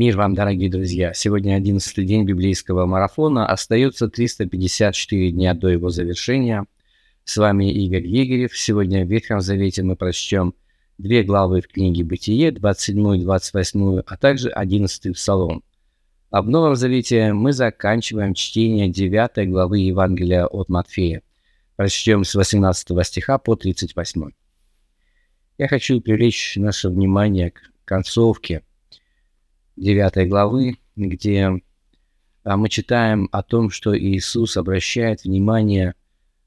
Мир вам, дорогие друзья! Сегодня 11 день библейского марафона. Остается 354 дня до его завершения. С вами Игорь Егерев. Сегодня в Ветхом Завете мы прочтем две главы в книге Бытие, 27 и 28, а также 11 Псалом. А в Новом Завете мы заканчиваем чтение 9 главы Евангелия от Матфея. Прочтем с 18 стиха по 38. Я хочу привлечь наше внимание к концовке – 9 главы, где а, мы читаем о том, что Иисус обращает внимание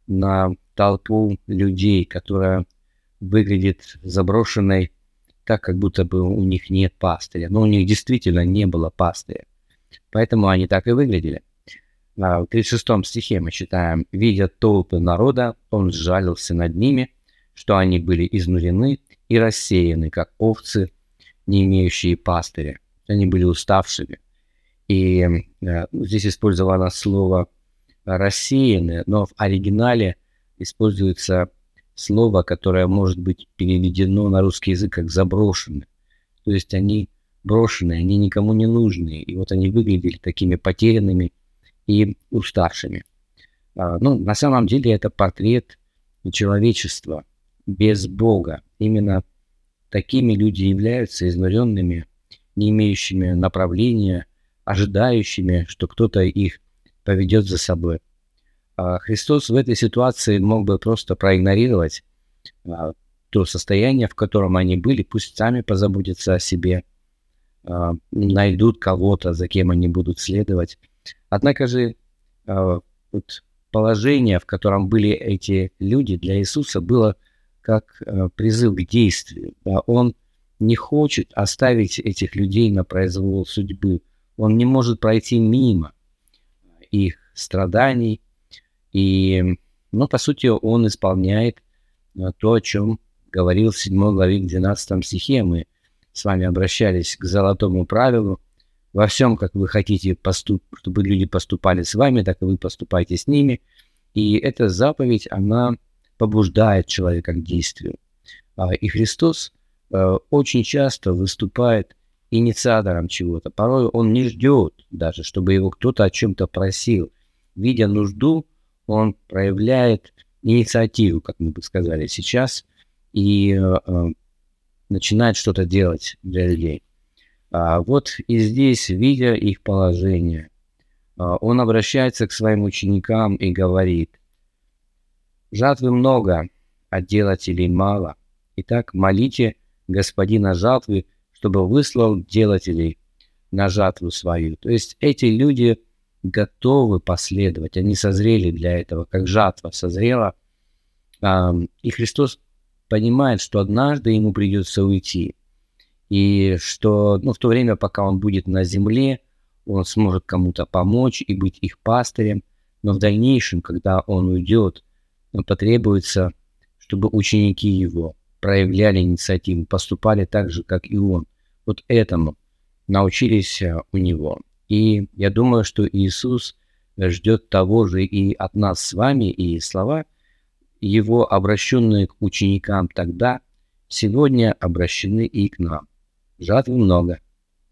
на толпу людей, которая выглядит заброшенной так, как будто бы у них нет пастыря. Но у них действительно не было пастыря. Поэтому они так и выглядели. А, в 36 стихе мы читаем, «Видя толпы народа, он сжалился над ними, что они были изнурены и рассеяны, как овцы, не имеющие пастыря они были уставшими. И э, здесь использовано слово рассеянные, но в оригинале используется слово, которое может быть переведено на русский язык как заброшенные. То есть они брошенные, они никому не нужны. И вот они выглядели такими потерянными и уставшими. А, ну, на самом деле это портрет человечества без Бога. Именно такими люди являются изнуренными, не имеющими направления, ожидающими, что кто-то их поведет за собой. А Христос в этой ситуации мог бы просто проигнорировать а, то состояние, в котором они были, пусть сами позаботятся о себе, а, найдут кого-то, за кем они будут следовать. Однако же положение, в котором были эти люди, для Иисуса было как призыв к действию. Он не хочет оставить этих людей на произвол судьбы. Он не может пройти мимо их страданий. И, ну, по сути, он исполняет э, то, о чем говорил в 7 главе 12 стихе. Мы с вами обращались к золотому правилу. Во всем, как вы хотите, поступ, чтобы люди поступали с вами, так и вы поступайте с ними. И эта заповедь, она побуждает человека к действию. А, и Христос – очень часто выступает инициатором чего-то. Порой он не ждет даже, чтобы его кто-то о чем-то просил. Видя нужду, он проявляет инициативу, как мы бы сказали сейчас, и э, э начинает что-то делать для людей. А вот и здесь, видя их положение, э, он обращается к своим ученикам и говорит, «Жатвы много, а делателей мало. Итак, молите господина жатвы, чтобы выслал делателей на жатву свою. То есть эти люди готовы последовать, они созрели для этого, как жатва созрела. И Христос понимает, что однажды ему придется уйти. И что ну, в то время, пока он будет на земле, он сможет кому-то помочь и быть их пастырем. Но в дальнейшем, когда он уйдет, потребуется, чтобы ученики его проявляли инициативу, поступали так же, как и он. Вот этому научились э, у него. И я думаю, что Иисус ждет того же и от нас с вами, и слова его, обращенные к ученикам тогда, сегодня обращены и к нам. Жатвы много,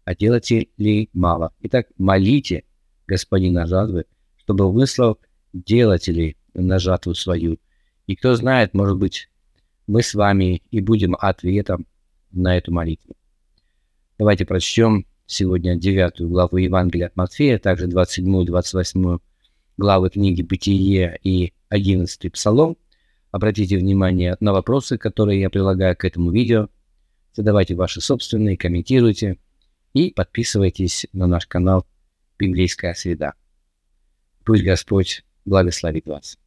а делателей мало. Итак, молите Господина жатвы, чтобы выслал делателей на жатву свою. И кто знает, может быть, мы с вами и будем ответом на эту молитву. Давайте прочтем сегодня 9 главу Евангелия от Матфея, также 27 и 28 главы книги «Бытие» и 11 Псалом. Обратите внимание на вопросы, которые я прилагаю к этому видео. Задавайте ваши собственные, комментируйте и подписывайтесь на наш канал «Библейская среда». Пусть Господь благословит вас.